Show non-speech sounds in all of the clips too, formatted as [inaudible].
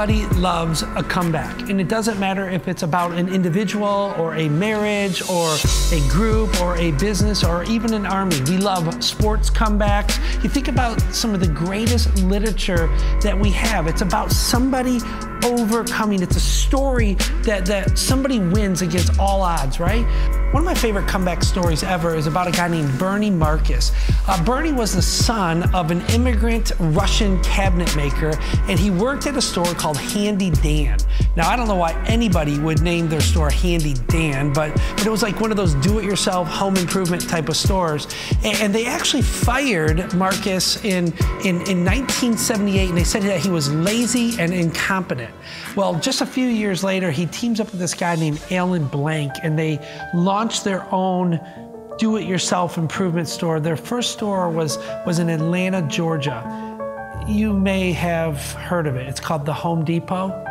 Everybody loves a comeback, and it doesn't matter if it's about an individual or a marriage or a group or a business or even an army. We love sports comebacks. You think about some of the greatest literature that we have, it's about somebody overcoming. It's a story that, that somebody wins against all odds, right? One of my favorite comeback stories ever is about a guy named Bernie Marcus. Uh, Bernie was the son of an immigrant Russian cabinet maker, and he worked at a store called Handy Dan. Now, I don't know why anybody would name their store Handy Dan, but, but it was like one of those do it yourself home improvement type of stores. And, and they actually fired Marcus in, in, in 1978, and they said that he was lazy and incompetent. Well, just a few years later, he teams up with this guy named Alan Blank, and they launched their own do-it-yourself improvement store. Their first store was, was in Atlanta, Georgia. You may have heard of it. It's called the Home Depot.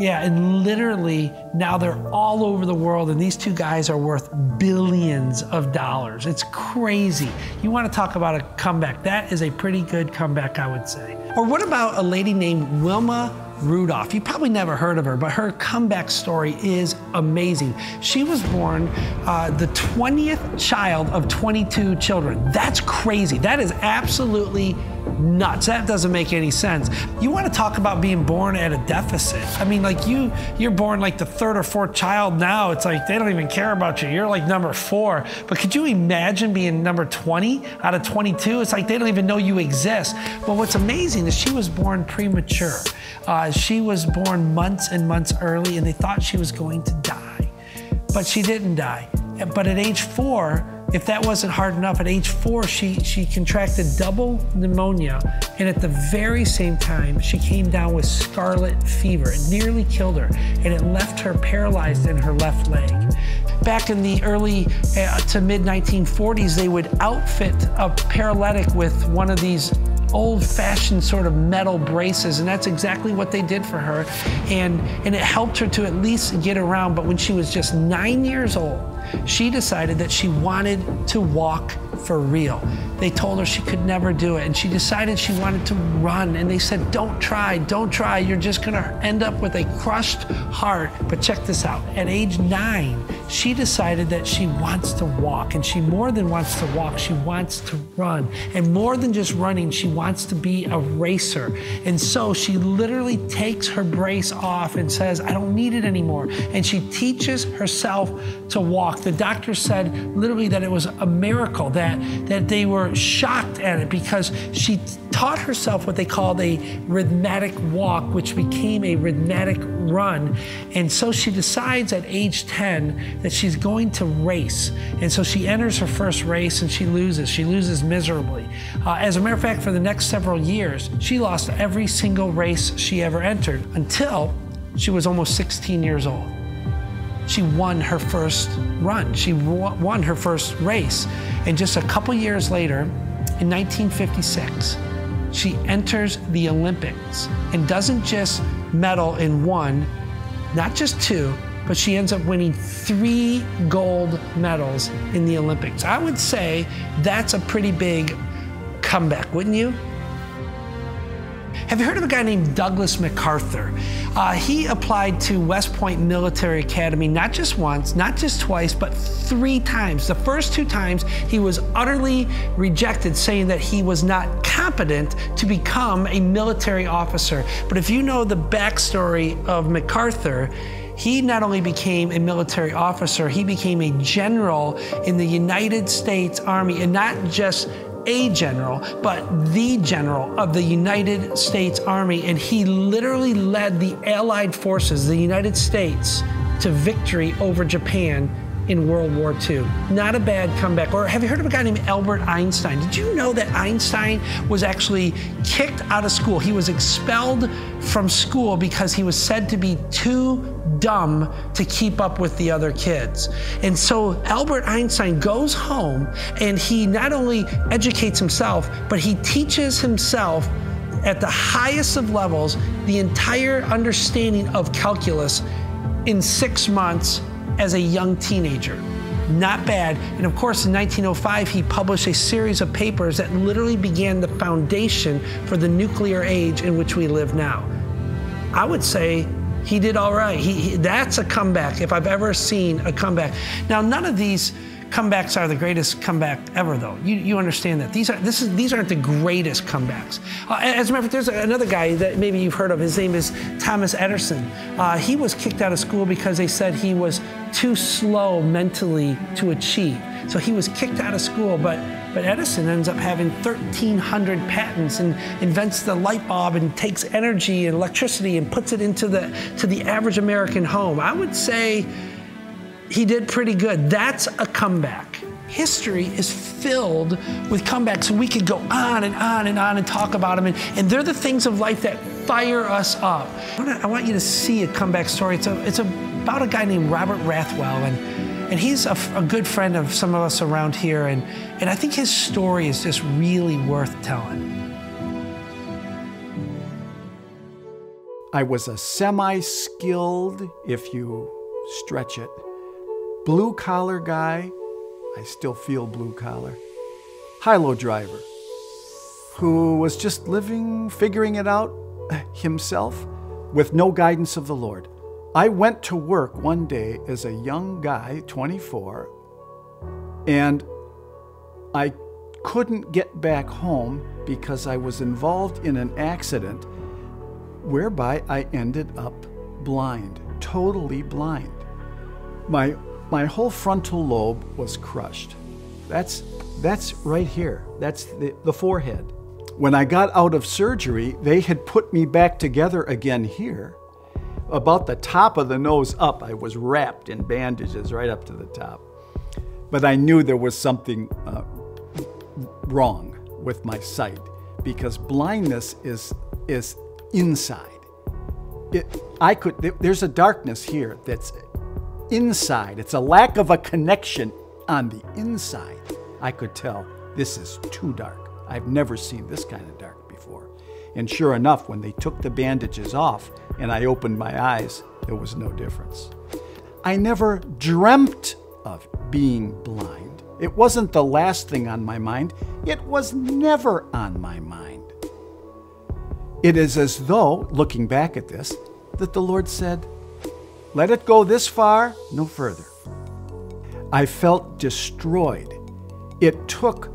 Yeah, and literally now they're all over the world, and these two guys are worth billions of dollars. It's crazy. You want to talk about a comeback? That is a pretty good comeback, I would say. Or what about a lady named Wilma Rudolph. You probably never heard of her, but her comeback story is amazing. She was born uh, the 20th child of 22 children. That's crazy. That is absolutely nuts. That doesn't make any sense. You want to talk about being born at a deficit. I mean, like you, you're born like the third or fourth child now. It's like they don't even care about you. You're like number four. But could you imagine being number 20 out of 22? It's like they don't even know you exist. But what's amazing is she was born premature. Uh, she was born months and months early, and they thought she was going to die. But she didn't die. But at age four, if that wasn't hard enough, at age four, she, she contracted double pneumonia. And at the very same time, she came down with scarlet fever. It nearly killed her, and it left her paralyzed in her left leg. Back in the early uh, to mid 1940s, they would outfit a paralytic with one of these old fashioned sort of metal braces, and that's exactly what they did for her. And, and it helped her to at least get around. But when she was just nine years old, she decided that she wanted to walk for real. They told her she could never do it, and she decided she wanted to run. And they said, Don't try, don't try. You're just gonna end up with a crushed heart. But check this out at age nine, she decided that she wants to walk, and she more than wants to walk, she wants to run. And more than just running, she wants to be a racer. And so she literally takes her brace off and says, I don't need it anymore. And she teaches herself to walk. The doctor said literally that it was a miracle that that, they were shocked at it because she taught herself what they called a rhythmic walk, which became a rhythmic run. And so she decides at age 10 that she's going to race. And so she enters her first race and she loses. She loses miserably. Uh, as a matter of fact, for the next several years, she lost every single race she ever entered until she was almost 16 years old she won her first run. She won her first race. And just a couple years later, in 1956, she enters the Olympics and doesn't just medal in one, not just two, but she ends up winning three gold medals in the Olympics. I would say that's a pretty big comeback, wouldn't you? Have you heard of a guy named Douglas MacArthur? Uh, he applied to West Point Military Academy not just once, not just twice, but three times. The first two times he was utterly rejected, saying that he was not competent to become a military officer. But if you know the backstory of MacArthur, he not only became a military officer, he became a general in the United States Army, and not just a general, but the general of the United States Army. And he literally led the Allied forces, the United States, to victory over Japan in World War II. Not a bad comeback. Or have you heard of a guy named Albert Einstein? Did you know that Einstein was actually kicked out of school? He was expelled from school because he was said to be too dumb to keep up with the other kids. And so Albert Einstein goes home and he not only educates himself, but he teaches himself at the highest of levels the entire understanding of calculus in six months as a young teenager. Not bad. And of course, in 1905, he published a series of papers that literally began the foundation for the nuclear age in which we live now. I would say he did all right. He, he, that's a comeback if I've ever seen a comeback. Now, none of these comebacks are the greatest comeback ever, though. You, you understand that these are this is these aren't the greatest comebacks. Uh, as a matter of fact, there's another guy that maybe you've heard of. His name is Thomas Edison. Uh, he was kicked out of school because they said he was too slow mentally to achieve. So he was kicked out of school, but but Edison ends up having 1,300 patents and invents the light bulb and takes energy and electricity and puts it into the to the average American home. I would say he did pretty good. That's a comeback. History is filled with comebacks, and we could go on and on and on and talk about them. And, and they're the things of life that fire us up. I want, to, I want you to see a comeback story. It's, a, it's about a guy named Robert Rathwell, and, and he's a, a good friend of some of us around here. And, and I think his story is just really worth telling. I was a semi skilled, if you stretch it, blue collar guy. I still feel blue collar. High low driver who was just living, figuring it out himself with no guidance of the Lord. I went to work one day as a young guy, 24, and I couldn't get back home because I was involved in an accident whereby I ended up blind, totally blind. My my whole frontal lobe was crushed. That's, that's right here. That's the, the forehead. When I got out of surgery, they had put me back together again here. About the top of the nose up, I was wrapped in bandages right up to the top. But I knew there was something uh, wrong with my sight because blindness is, is inside. It, I could, there's a darkness here that's inside. It's a lack of a connection on the inside. I could tell this is too dark. I've never seen this kind of dark before. And sure enough, when they took the bandages off and I opened my eyes, there was no difference. I never dreamt of being blind. It wasn't the last thing on my mind, it was never on my mind. It is as though, looking back at this, that the Lord said, let it go this far, no further. I felt destroyed. It took,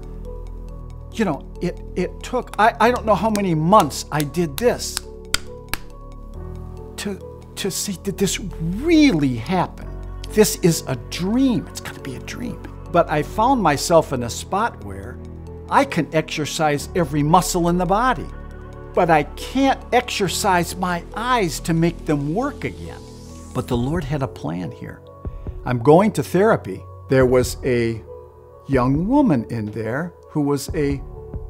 you know, it, it took, I, I don't know how many months I did this to, to see, did this really happen? This is a dream. It's got to be a dream. But I found myself in a spot where I can exercise every muscle in the body, but I can't exercise my eyes to make them work again. But the Lord had a plan here. I'm going to therapy. There was a young woman in there who was a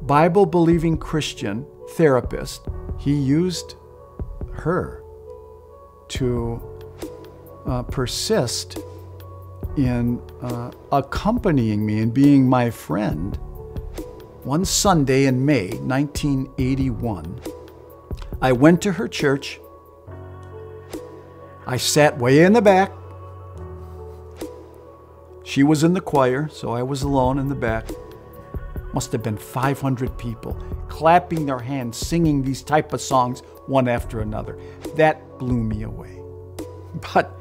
Bible believing Christian therapist. He used her to uh, persist in uh, accompanying me and being my friend. One Sunday in May 1981, I went to her church I sat way in the back. She was in the choir, so I was alone in the back. Must have been 500 people clapping their hands, singing these type of songs one after another. That blew me away. [laughs] But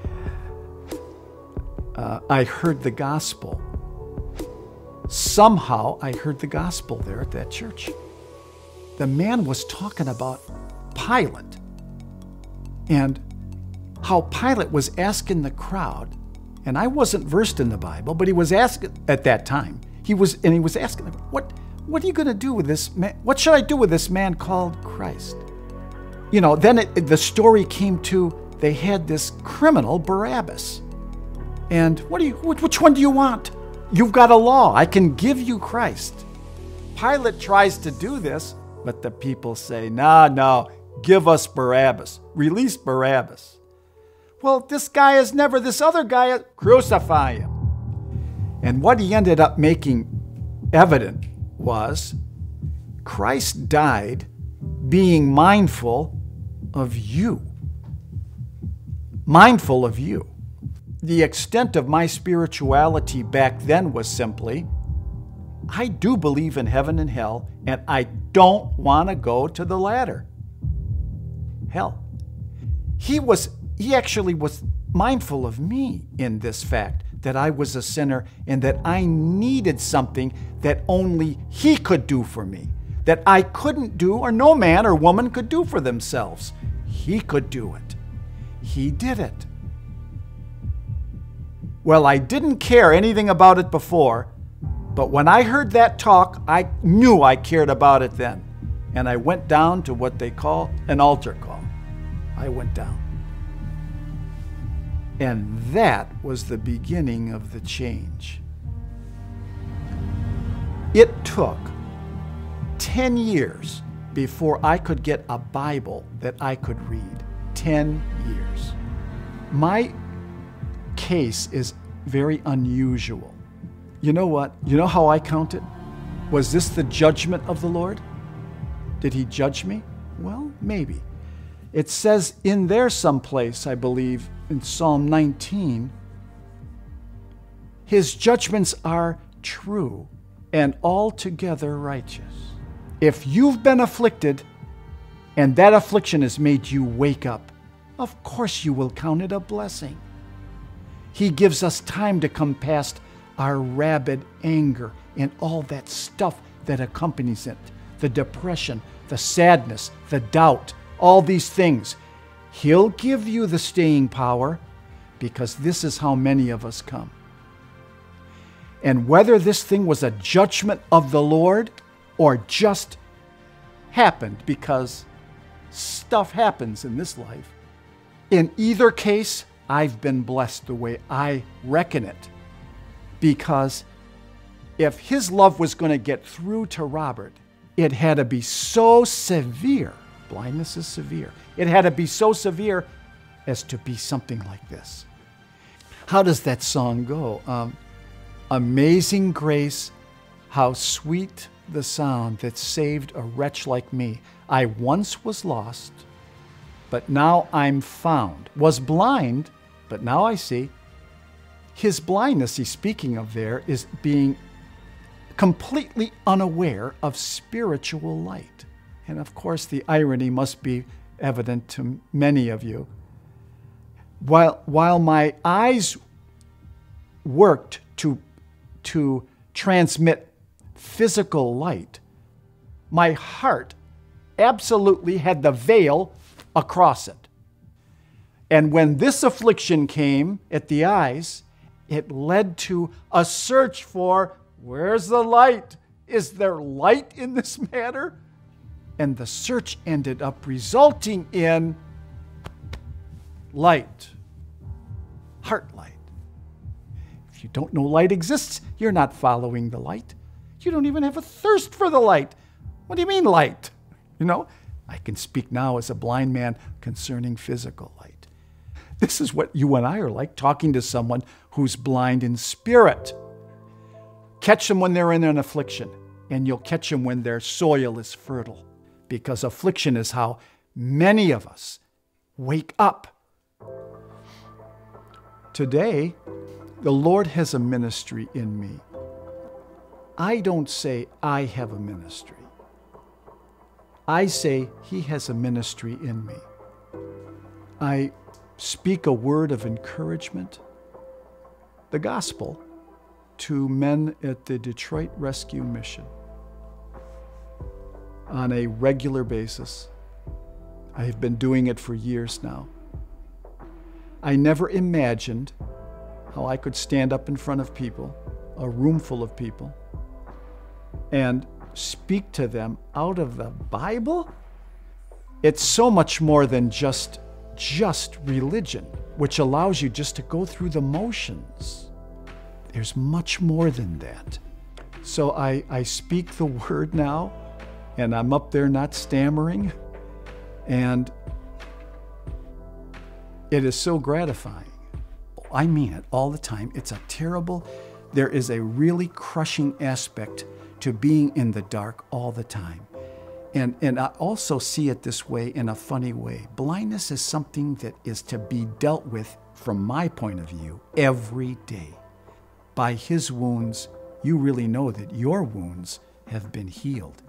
uh, I heard the gospel. Somehow I heard the gospel there at that church. The man was talking about Pilate. And how Pilate was asking the crowd, and I wasn't versed in the Bible, but he was asking at that time. He was, and he was asking them, "What, what are you going to do with this man? What should I do with this man called Christ?" You know. Then it, the story came to they had this criminal Barabbas, and what do you? Which one do you want? You've got a law. I can give you Christ. Pilate tries to do this, but the people say, "No, no, give us Barabbas. Release Barabbas." Well, this guy is never this other guy. Crucify him. And what he ended up making evident was Christ died being mindful of you. Mindful of you. The extent of my spirituality back then was simply I do believe in heaven and hell, and I don't want to go to the latter. Hell. he was he actually was mindful of me in this fact that I was a sinner and that I needed something that only he could do for me, that I couldn't do or no man or woman could do for themselves. He could do it. He did it. Well, I didn't care anything about it before, but when I heard that talk, I knew I cared about it then. And I went down to what they call an altar call. I went down. And that was the beginning of the change. It took 10 years before I could get a Bible that I could read. 10 years. My case is very unusual. You know what? You know how I count it? Was this the judgment of the Lord? Did he judge me? Well, maybe. It says in there someplace, I believe, in Psalm 19, his judgments are true and altogether righteous. If you've been afflicted and that affliction has made you wake up, of course you will count it a blessing. He gives us time to come past our rabid anger and all that stuff that accompanies it the depression, the sadness, the doubt, all these things. He'll give you the staying power because this is how many of us come. And whether this thing was a judgment of the Lord or just happened because stuff happens in this life, in either case, I've been blessed the way I reckon it. Because if his love was going to get through to Robert, it had to be so severe. Blindness is severe. It had to be so severe as to be something like this. How does that song go? Um, Amazing grace, how sweet the sound that saved a wretch like me. I once was lost, but now I'm found. Was blind, but now I see. His blindness he's speaking of there is being completely unaware of spiritual light. And of course, the irony must be evident to many of you. While, while my eyes worked to, to transmit physical light, my heart absolutely had the veil across it. And when this affliction came at the eyes, it led to a search for where's the light? Is there light in this matter? And the search ended up resulting in light, heart light. If you don't know light exists, you're not following the light. You don't even have a thirst for the light. What do you mean, light? You know, I can speak now as a blind man concerning physical light. This is what you and I are like talking to someone who's blind in spirit. Catch them when they're in an affliction, and you'll catch them when their soil is fertile, because affliction is how many of us wake up. Today, the Lord has a ministry in me. I don't say I have a ministry. I say He has a ministry in me. I speak a word of encouragement, the gospel, to men at the Detroit Rescue Mission on a regular basis. I have been doing it for years now. I never imagined how I could stand up in front of people, a room full of people, and speak to them out of the Bible? It's so much more than just just religion, which allows you just to go through the motions. There's much more than that. So I, I speak the [laughs] word now, and I'm up there not stammering, and it is so gratifying. I mean it all the time. It's a terrible, there is a really crushing aspect to being in the dark all the time. And, and I also see it this way in a funny way. Blindness is something that is to be dealt with, from my point of view, every day. By His wounds, you really know that your wounds have been healed.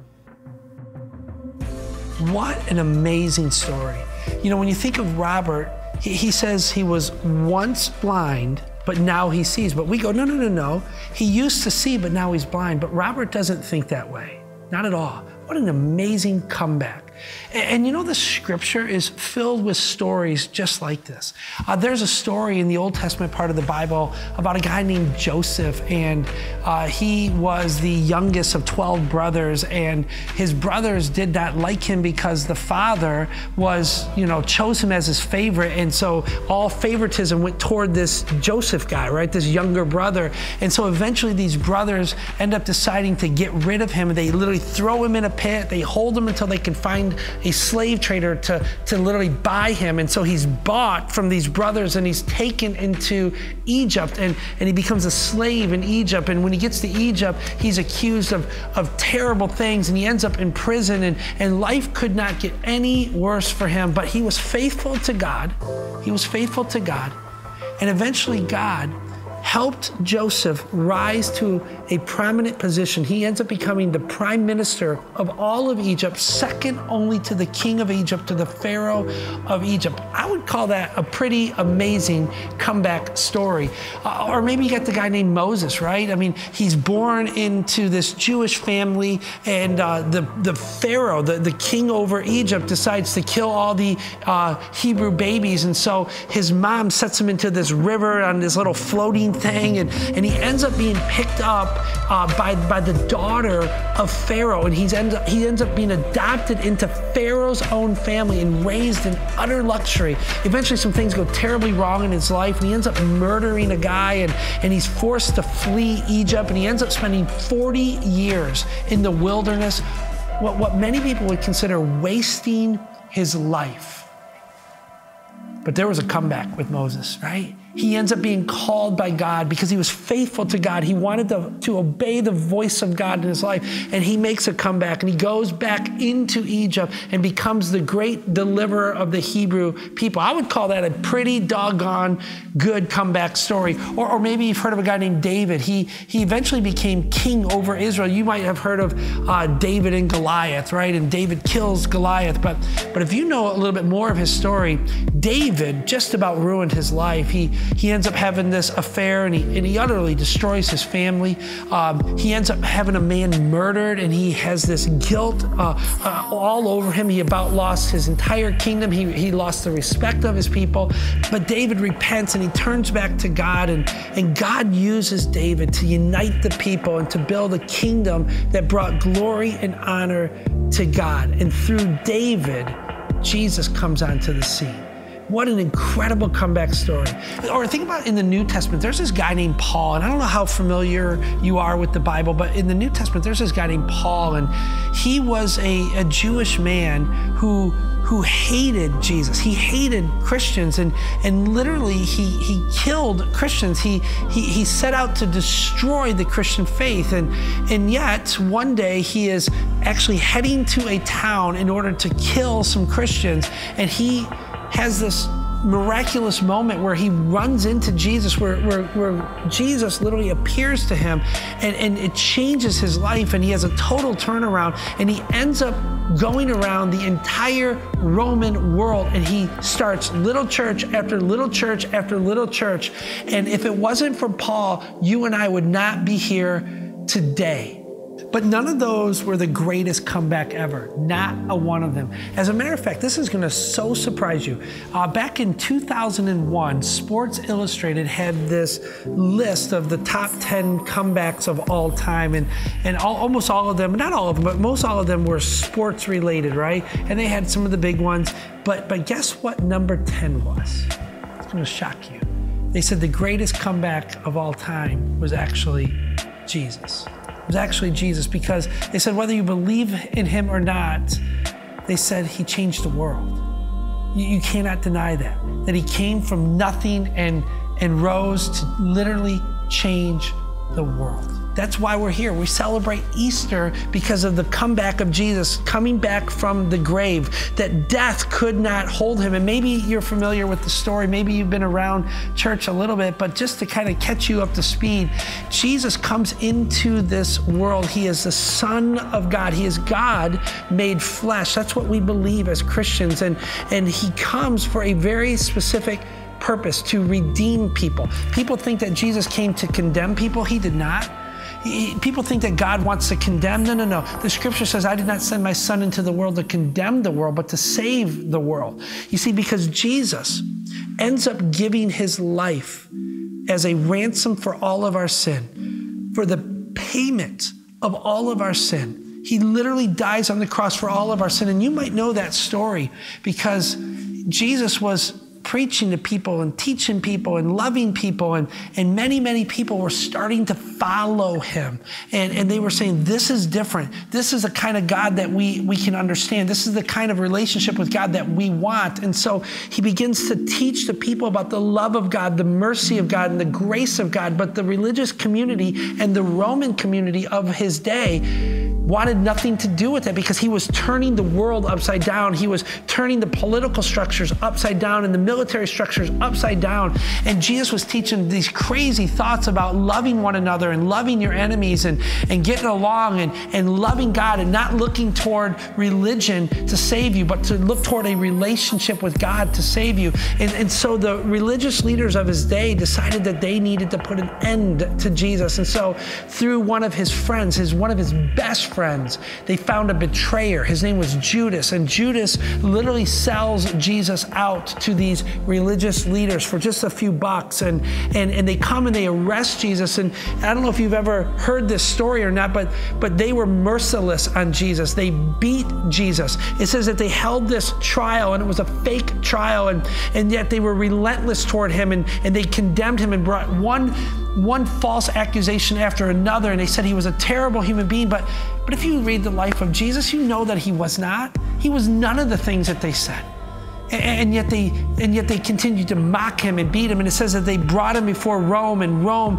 What an amazing story. You know, when you think of Robert, he, he says he was once blind, but now he sees. But we go, no, no, no, no. He used to see, but now he's blind. But Robert doesn't think that way. Not at all. What an amazing comeback. And, you know, the scripture is filled with stories just like this. Uh, there's a story in the Old Testament part of the Bible about a guy named Joseph, and uh, he was the youngest of 12 brothers, and his brothers did not like him because the father was, you know, chose him as his favorite. And so all favoritism went toward this Joseph guy, right? This younger brother. And so eventually these brothers end up deciding to get rid of him. They literally throw him in a pit, they hold him until they can find a slave trader to, to literally buy him. And so he's bought from these brothers and he's taken into Egypt and, and he becomes a slave in Egypt. And when he gets to Egypt, he's accused of, of terrible things and he ends up in prison. And, and life could not get any worse for him. But he was faithful to God. He was faithful to God. And eventually, God helped Joseph rise to a prominent position. He ends up becoming the prime minister of all of Egypt, second only to the king of Egypt, to the Pharaoh of Egypt. I would call that a pretty amazing comeback story. Uh, or maybe you got the guy named Moses, right? I mean, he's born into this Jewish family, and uh, the, the Pharaoh, the, the king over Egypt, decides to kill all the uh, Hebrew babies. And so his mom sets him into this river on this little floating thing, and, and he ends up being picked up uh, by, by the daughter of Pharaoh, and he's ends up, he ends up being adopted into Pharaoh's own family and raised in utter luxury. Eventually, some things go terribly wrong in his life, and he ends up murdering a guy, and, and he's forced to flee Egypt, and he ends up spending 40 years in the wilderness, what, what many people would consider wasting his life. But there was a comeback with Moses, right? He ends up being called by God because he was faithful to God. He wanted to, to obey the voice of God in his life. And he makes a comeback and he goes back into Egypt and becomes the great deliverer of the Hebrew people. I would call that a pretty doggone good comeback story. Or, or maybe you've heard of a guy named David. He, he eventually became king over Israel. You might have heard of uh, David and Goliath, right? And David kills Goliath. But, but if you know a little bit more of his story, David just about ruined his life. He, he ends up having this affair and he, and he utterly destroys his family. Um, he ends up having a man murdered and he has this guilt uh, uh, all over him. He about lost his entire kingdom. He, he lost the respect of his people. But David repents and he turns back to God, and, and God uses David to unite the people and to build a kingdom that brought glory and honor to God. And through David, Jesus comes onto the scene. What an incredible comeback story. Or think about in the New Testament, there's this guy named Paul, and I don't know how familiar you are with the Bible, but in the New Testament, there's this guy named Paul, and he was a, a Jewish man who who hated Jesus. He hated Christians and, and literally he, he killed Christians. He, he, he set out to destroy the Christian faith. And, and yet, one day he is actually heading to a town in order to kill some Christians. And he has this miraculous moment where he runs into Jesus, where, where, where, Jesus literally appears to him and, and it changes his life and he has a total turnaround and he ends up going around the entire Roman world and he starts little church after little church after little church. And if it wasn't for Paul, you and I would not be here today. But none of those were the greatest comeback ever. Not a one of them. As a matter of fact, this is going to so surprise you. Uh, back in 2001, Sports Illustrated had this list of the top 10 comebacks of all time, and and all, almost all of them, not all of them, but most all of them were sports related, right? And they had some of the big ones. But but guess what? Number 10 was. It's going to shock you. They said the greatest comeback of all time was actually Jesus was actually Jesus because they said whether you believe in him or not, they said he changed the world. You, you cannot deny that. That he came from nothing and, and rose to literally change the world. That's why we're here. We celebrate Easter because of the comeback of Jesus coming back from the grave, that death could not hold him. And maybe you're familiar with the story. Maybe you've been around church a little bit, but just to kind of catch you up to speed, Jesus comes into this world. He is the Son of God. He is God made flesh. That's what we believe as Christians. And, and he comes for a very specific purpose to redeem people. People think that Jesus came to condemn people. He did not people think that God wants to condemn. No, no, no. The scripture says, I did not send my son into the world to condemn the world, but to save the world. You see, because Jesus ends up giving his life as a ransom for all of our sin, for the payment of all of our sin. He literally dies on the cross for all of our sin. And you might know that story because Jesus was preaching to people and teaching people and loving people. And, and many, many people were starting to follow him. And, and they were saying, This is different. This is the kind of God that we, we can understand. This is the kind of relationship with God that we want. And so he begins to teach the people about the love of God, the mercy of God, and the grace of God. But the religious community and the Roman community of his day wanted nothing to do with it because he was turning the world upside down. He was turning the political structures upside down and the military structures upside down. And Jesus was teaching these crazy thoughts about loving one another and loving your enemies and, and getting along and, and loving God and not looking toward religion to save you, but to look toward a relationship with God to save you. And, and so the religious leaders of his day decided that they needed to put an end to Jesus. And so through one of his friends, his one of his best friends. They found a betrayer. His name was Judas. And Judas literally sells Jesus out to these religious leaders for just a few bucks. And, and, and they come and they arrest Jesus. And I don't know if you've ever heard this story or not, but, but they were merciless on Jesus. They beat Jesus. It says that they held this trial and it was a fake trial. And, and yet they were relentless toward him and, and they condemned him and brought one one false accusation after another, and they said he was a terrible human being. But, but if you read the life of Jesus, you know that he was not. He was none of the things that they said and yet they and yet they continued to mock him and beat him. And it says that they brought him before rome and rome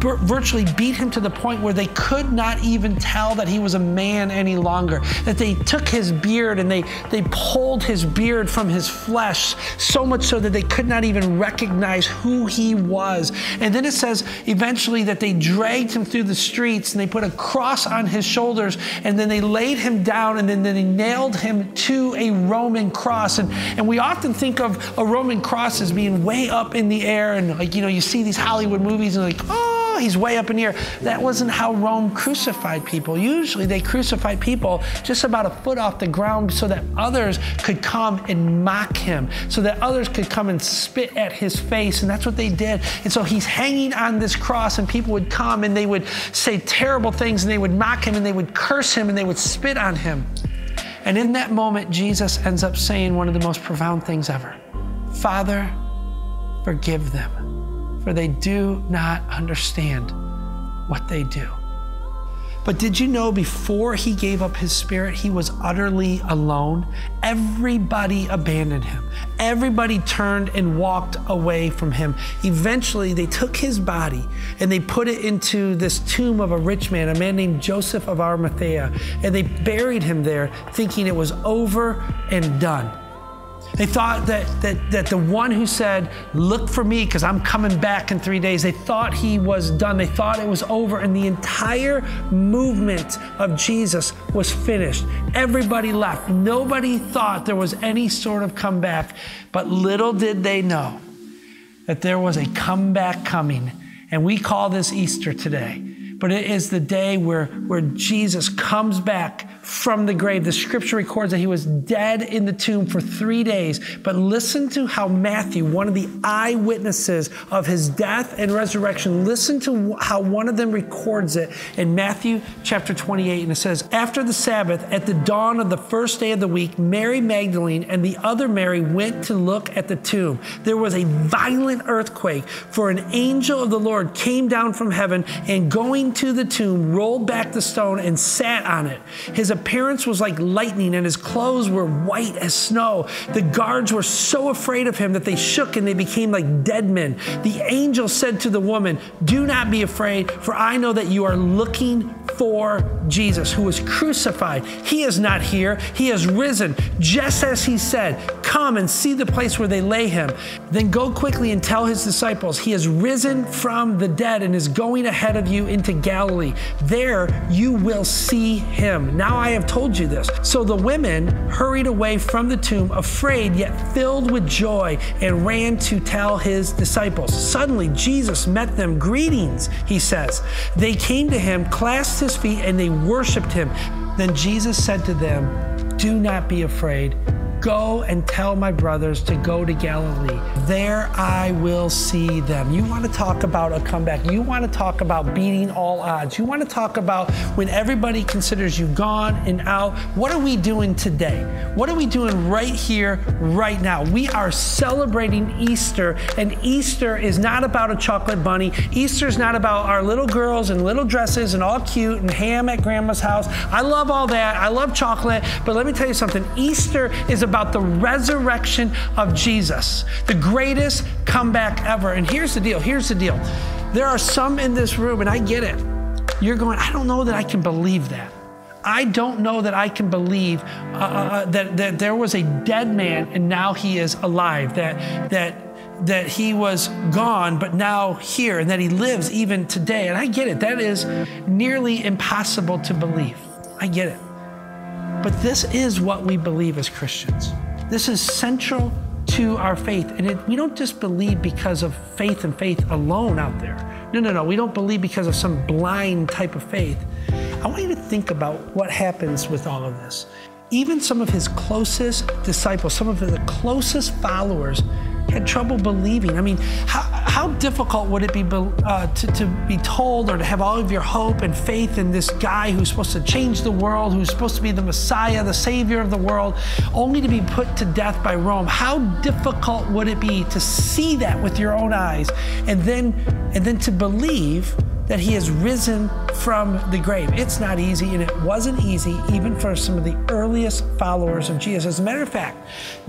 virtually beat him to the point where they could not even tell that he was a man any longer. That they took his beard and they they pulled his beard from his flesh so much so that they could not even recognize who he was. And then it says eventually that they dragged him through the streets and they put a cross on his shoulders and then they laid him down and then they nailed him to a roman cross. And, and we often think of a Roman cross as being way up in the air, and like, you know, you see these Hollywood movies and like, oh, he's way up in the air. That wasn't how Rome crucified people. Usually they crucified people just about a foot off the ground so that others could come and mock him, so that others could come and spit at his face. And that's what they did. And so he's hanging on this cross, and people would come and they would say terrible things and they would mock him and they would curse him and they would spit on him. And in that moment, Jesus ends up saying one of the most profound things ever Father, forgive them, for they do not understand what they do. But did you know before he gave up his spirit, he was utterly alone? Everybody abandoned him. Everybody turned and walked away from him. Eventually, they took his body and they put it into this tomb of a rich man, a man named Joseph of Arimathea, and they buried him there, thinking it was over and done. They thought that, that, that the one who said, Look for me because I'm coming back in three days, they thought he was done. They thought it was over, and the entire movement of Jesus was finished. Everybody left. Nobody thought there was any sort of comeback, but little did they know that there was a comeback coming. And we call this Easter today. But it is the day where, where Jesus comes back from the grave. The scripture records that he was dead in the tomb for three days. But listen to how Matthew, one of the eyewitnesses of his death and resurrection, listen to how one of them records it in Matthew chapter 28. And it says, After the Sabbath, at the dawn of the first day of the week, Mary Magdalene and the other Mary went to look at the tomb. There was a violent earthquake, for an angel of the Lord came down from heaven and going to the tomb, rolled back the stone, and sat on it. His appearance was like lightning, and his clothes were white as snow. The guards were so afraid of him that they shook and they became like dead men. The angel said to the woman, Do not be afraid, for I know that you are looking for Jesus, who was crucified. He is not here, he has risen, just as he said. Come and see the place where they lay him. Then go quickly and tell his disciples, He has risen from the dead and is going ahead of you into Galilee. There you will see him. Now I have told you this. So the women hurried away from the tomb, afraid yet filled with joy, and ran to tell his disciples. Suddenly Jesus met them. Greetings, he says. They came to him, clasped his feet, and they worshiped him. Then Jesus said to them, Do not be afraid. Go and tell my brothers to go to Galilee. There I will see them. You want to talk about a comeback. You want to talk about beating all odds. You want to talk about when everybody considers you gone and out. What are we doing today? What are we doing right here, right now? We are celebrating Easter, and Easter is not about a chocolate bunny. Easter is not about our little girls in little dresses and all cute and ham at grandma's house. I love all that. I love chocolate, but let me tell you something. Easter is about the resurrection of Jesus, the greatest comeback ever. And here's the deal here's the deal. There are some in this room, and I get it. You're going, I don't know that I can believe that. I don't know that I can believe uh, uh, uh that, that there was a dead man and now he is alive, that, that, that he was gone but now here, and that he lives even today. And I get it. That is nearly impossible to believe. I get it. But this is what we believe as Christians. This is central to our faith. And it, we don't just believe because of faith and faith alone out there. No, no, no. We don't believe because of some blind type of faith. I want you to think about what happens with all of this. Even some of his closest disciples, some of the closest followers, had trouble believing. I mean, how, how difficult would it be uh, to, to be told or to have all of your hope and faith in this guy who's supposed to change the world, who's supposed to be the Messiah, the Savior of the world, only to be put to death by Rome? How difficult would it be to see that with your own eyes and then, and then to believe? That he has risen from the grave. It's not easy, and it wasn't easy even for some of the earliest followers of Jesus. As a matter of fact,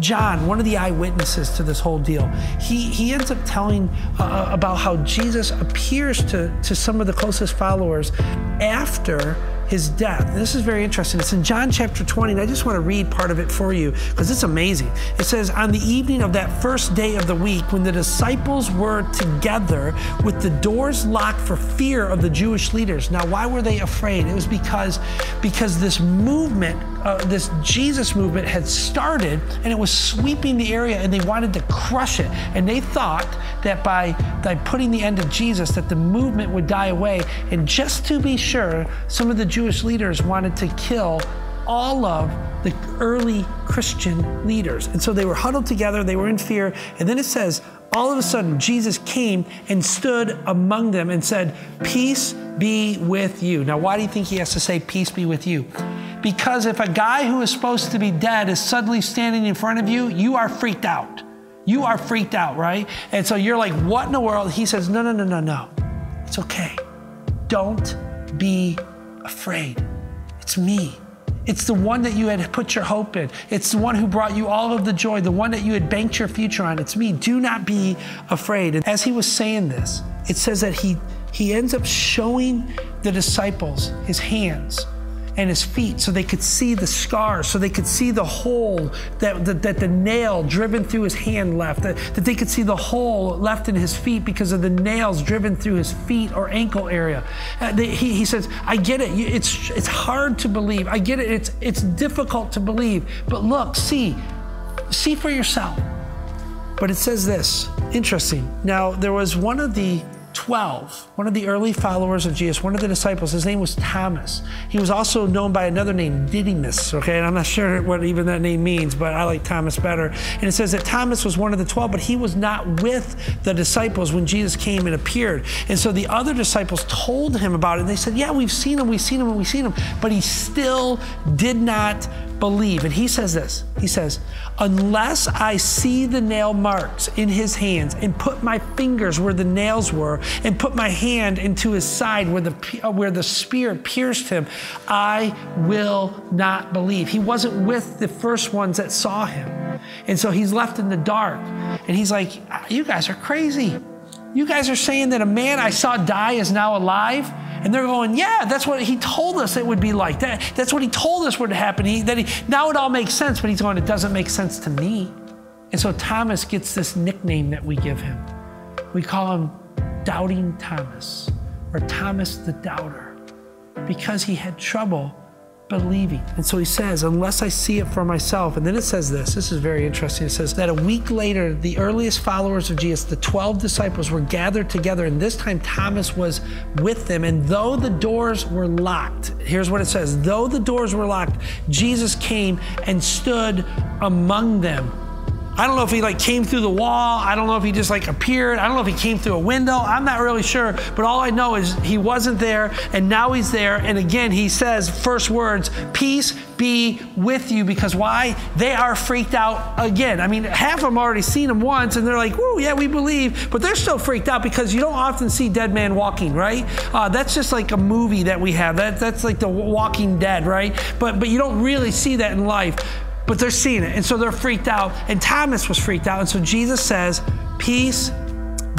John, one of the eyewitnesses to this whole deal, he, he ends up telling uh, uh about how Jesus appears to, to some of the closest followers after his death. This is very interesting. It's in John chapter 20, and I just want to read part of it for you because it's amazing. It says, On the evening of that first day of the week, when the disciples were together with the doors locked for fear of the Jewish leaders. Now, why were they afraid? It was because, because this movement, uh, this Jesus movement, had started and it was sweeping the area, and they wanted to crush it. And they thought that by, by putting the end of Jesus, that the movement would die away. And just to be sure, some of the Jewish leaders wanted to kill all of the early Christian leaders. And so they were huddled together, they were in fear. And then it says, all of a sudden, Jesus came and stood among them and said, Peace be with you. Now, why do you think he has to say, Peace be with you? Because if a guy who is supposed to be dead is suddenly standing in front of you, you are freaked out. You are freaked out, right? And so you're like, What in the world? He says, No, no, no, no, no. It's okay. Don't be afraid. It's me. It's the one that you had put your hope in. It's the one who brought you all of the joy, the one that you had banked your future on. It's me. Do not be afraid. And as he was saying this, it says that he, he ends up showing the disciples his hands and his feet so they could see the scars, so they could see the hole that, that, that, the nail driven through his hand left, that, that they could see the hole left in his feet because of the nails driven through his feet or ankle area. Uh, they, he, he says, I get it. It's, it's hard to believe. I get it. It's, it's difficult to believe. But look, see, see for yourself. But it says this interesting. Now, there was one of the 12, one of the early followers of Jesus, one of the disciples, his name was Thomas. He was also known by another name, Didymus, okay? And I'm not sure what even that name means, but I like Thomas better. And it says that Thomas was one of the 12, but he was not with the disciples when Jesus came and appeared. And so the other disciples told him about it. And they said, Yeah, we've seen him, we've seen him, and we've seen him. But he still did not believe. And he says this He says, Unless I see the nail marks in his hands and put my fingers where the nails were and put my hand into his side where the, uh, where the spear pierced him, I will not believe. He wasn't with the first ones that saw him. And so he's left in the dark. And he's like, You guys are crazy. You guys are saying that a man I saw die is now alive? And they're going, yeah, that's what he told us it would be like. That, that's what he told us would happen. He, that he, now it all makes sense, but he's going, it doesn't make sense to me. And so Thomas gets this nickname that we give him. We call him Doubting Thomas or Thomas the Doubter because he had trouble believing. And so he says, unless I see it for myself. And then it says this this is very interesting. It says that a week later, the earliest followers of Jesus, the 12 disciples, were gathered together. And this time Thomas was with them. And though the doors were locked, here's what it says though the doors were locked, Jesus came and stood among them. I don't know if he like came through the wall. I don't know if he just like appeared. I don't know if he came through a window. I'm not really sure. But all I know is he wasn't there and now he's there. And again, he says, first words, peace be with you. Because why? They are freaked out again. I mean, half of them already seen him once and they're like, whoa, yeah, we believe. But they're still freaked out because you don't often see dead man walking, right? Uh, that's just like a movie that we have. That, that's like the walking dead, right? But, but you don't really see that in life but they're seeing it. And so they're freaked out. And Thomas was freaked out. And so Jesus says, Peace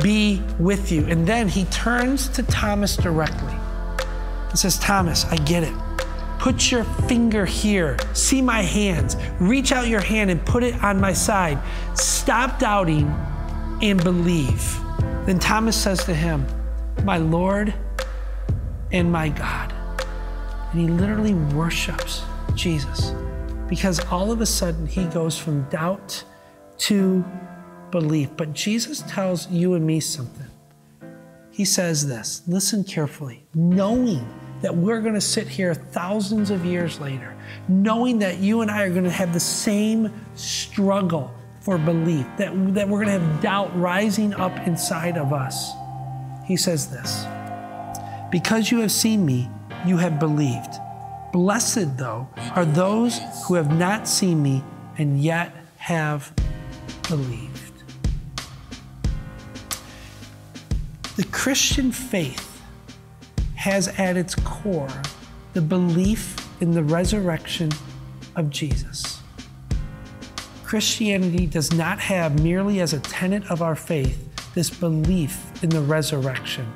be with you. And then he turns to Thomas directly and says, Thomas, I get it. Put your finger here. See my hands. Reach out your hand and put it on my side. Stop doubting and believe. Then Thomas says to him, My Lord and my God. And he literally worships Jesus because all of a sudden he goes from doubt to belief. But Jesus tells you and me something. He says this listen carefully, knowing that we're going to sit here thousands of years later, knowing that you and I are going to have the same struggle for belief, that, that we're going to have doubt rising up inside of us. He says this Because you have seen me, you have believed. Blessed, though, are those who have not seen me and yet have believed. The Christian faith has at its core the belief in the resurrection of Jesus. Christianity does not have merely as a tenet of our faith this belief in the resurrection.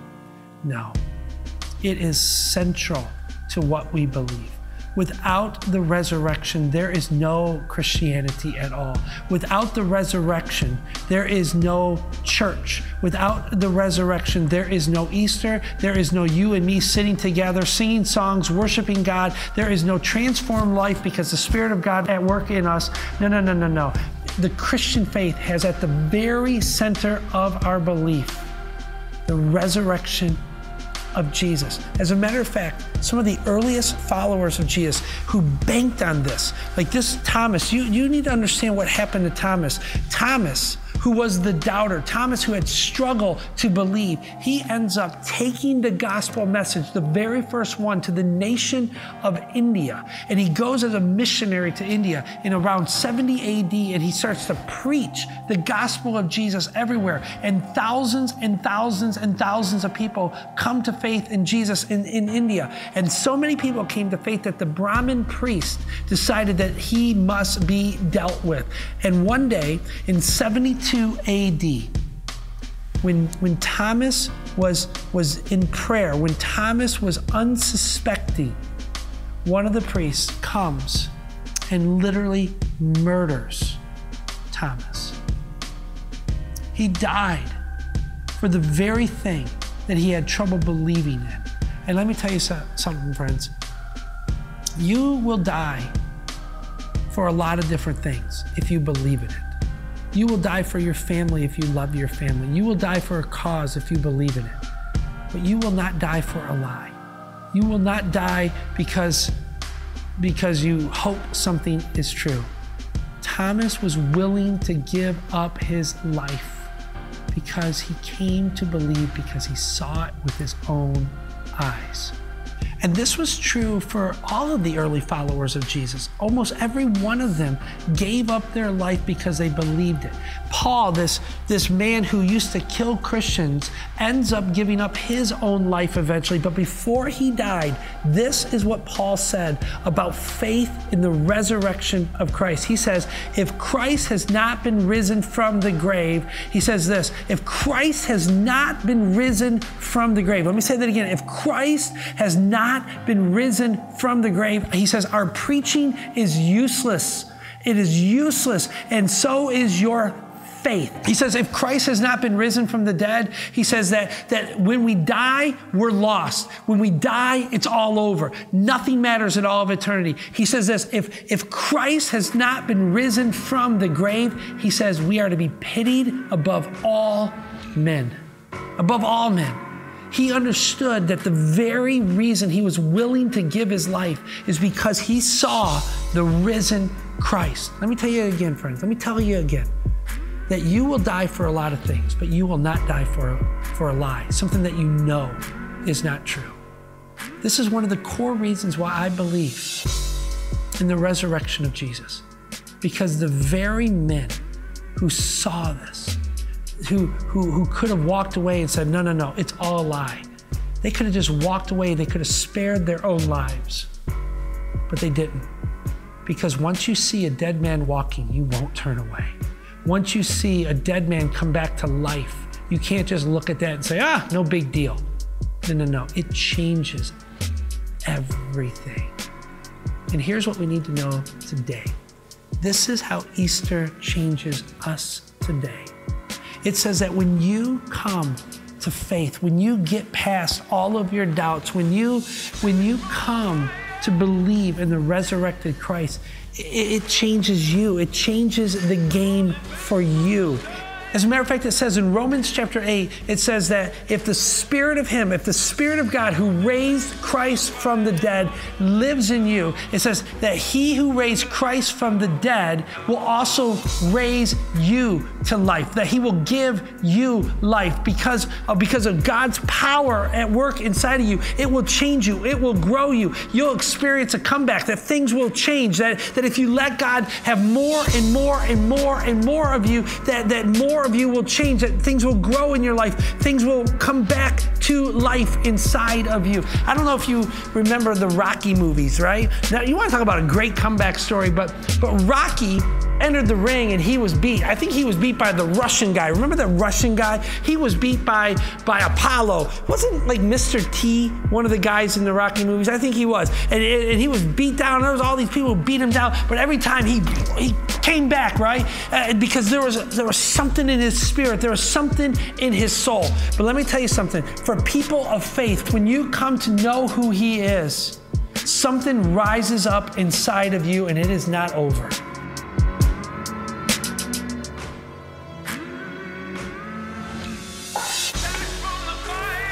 No, it is central to what we believe. Without the resurrection, there is no Christianity at all. Without the resurrection, there is no church. Without the resurrection, there is no Easter. There is no you and me sitting together, singing songs, worshiping God. There is no transformed life because the Spirit of God at work in us. No, no, no, no, no. The Christian faith has at the very center of our belief the resurrection of Jesus. As a matter of fact, some of the earliest followers of Jesus who banked on this, like this Thomas, you, you need to understand what happened to Thomas. Thomas, who was the doubter, Thomas, who had struggled to believe, he ends up taking the gospel message, the very first one, to the nation of India. And he goes as a missionary to India in around 70 AD and he starts to preach the gospel of Jesus everywhere. And thousands and thousands and thousands of people come to faith in Jesus in, in India. And so many people came to faith that the Brahmin priest decided that he must be dealt with. And one day in 72 2 AD, when, when Thomas was, was in prayer, when Thomas was unsuspecting, one of the priests comes and literally murders Thomas. He died for the very thing that he had trouble believing in. And let me tell you something, friends. You will die for a lot of different things if you believe in it. You will die for your family if you love your family. You will die for a cause if you believe in it. But you will not die for a lie. You will not die because, because you hope something is true. Thomas was willing to give up his life because he came to believe because he saw it with his own eyes. And this was true for all of the early followers of Jesus. Almost every one of them gave up their life because they believed it. Paul, this, this man who used to kill Christians, ends up giving up his own life eventually. But before he died, this is what Paul said about faith in the resurrection of Christ. He says, If Christ has not been risen from the grave, he says this, if Christ has not been risen from the grave, let me say that again. If Christ has not been risen from the grave, he says, Our preaching is useless. It is useless, and so is your faith. He says, if Christ has not been risen from the dead, he says that, that when we die, we're lost. When we die, it's all over. Nothing matters at all of eternity. He says this if, if Christ has not been risen from the grave, he says we are to be pitied above all men. Above all men. He understood that the very reason he was willing to give his life is because he saw the risen Christ. Let me tell you again, friends. Let me tell you again that you will die for a lot of things, but you will not die for a, for a lie, something that you know is not true. This is one of the core reasons why I believe in the resurrection of Jesus, because the very men who saw this, who, who, who could have walked away and said, no, no, no, it's all a lie. They could have just walked away. They could have spared their own lives. But they didn't. Because once you see a dead man walking, you won't turn away. Once you see a dead man come back to life, you can't just look at that and say, ah, no big deal. No, no, no. It changes everything. And here's what we need to know today this is how Easter changes us today. It says that when you come to faith, when you get past all of your doubts, when you when you come to believe in the resurrected Christ, it, changes you. It changes the game for you. As a matter of fact, it says in Romans chapter 8, it says that if the Spirit of Him, if the Spirit of God who raised Christ from the dead lives in you, it says that He who raised Christ from the dead will also raise you to life, that He will give you life because of, because of God's power at work inside of you. It will change you, it will grow you. You'll experience a comeback, that things will change, that, that if you let God have more and more and more and more of you, that, that more more of you will change, that things will grow in your life, things will come back to life inside of you. I don't know if you remember the Rocky movies, right? Now, you want to talk about a great comeback story, but, but Rocky entered the ring and he was beat. I think he was beat by the Russian guy. Remember that Russian guy? He was beat by by Apollo. Wasn't like Mr. T one of the guys in the Rocky movies? I think he was. And, and he was beat down. There was all these people who beat him down. But every time he he came back, right? Uh, because there was there was something in his spirit. There was something in his soul. But let me tell you something. For people of faith, when you come to know who he is, something rises up inside of you and it is not over.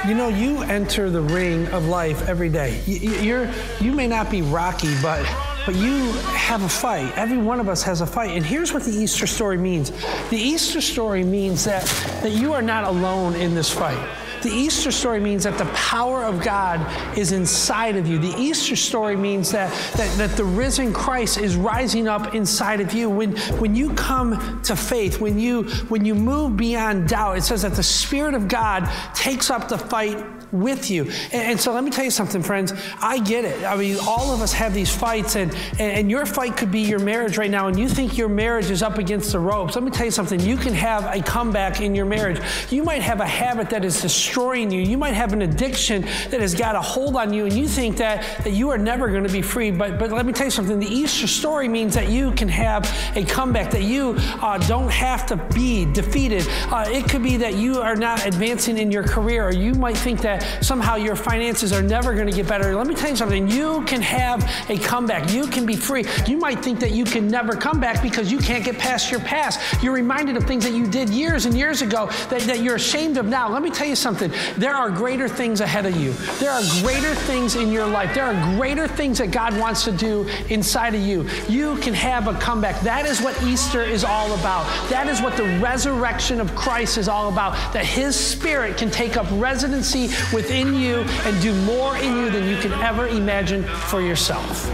You know, you enter the ring of life every day. You're, you may not be Rocky, but but you have a fight. Every one of us has a fight. And here's what the Easter story means. The Easter story means that, that you are not alone in this fight. The Easter story means that the power of God is inside of you. The Easter story means that, that, that the risen Christ is rising up inside of you. When, when you come to faith, when you, when you move beyond doubt, it says that the Spirit of God takes up the fight with you. And, and, so let me tell you something, friends. I get it. I mean, all of us have these fights, and, and your fight could be your marriage right now, and you think your marriage is up against the ropes. Let me tell you something. You can have a comeback in your marriage. You might have a habit that is destroying you. You might have an addiction that has got a hold on you, and you think that, that you are never going to be free. But, but let me tell you something. The Easter story means that you can have a comeback, that you uh, don't have to be defeated. Uh, it could be that you are not advancing in your career, or you might think that somehow your finances are never going to get better. Let me tell you something. You can have a comeback. You can be free. You might think that you can never come back because you can't get past your past. You're reminded of things that you did years and years ago that, that you're ashamed of now. Let me tell you something. Something. There are greater things ahead of you. There are greater things in your life. There are greater things that God wants to do inside of you. You can have a comeback. That is what Easter is all about. That is what the resurrection of Christ is all about. That His Spirit can take up residency within you and do more in you than you can ever imagine for yourself.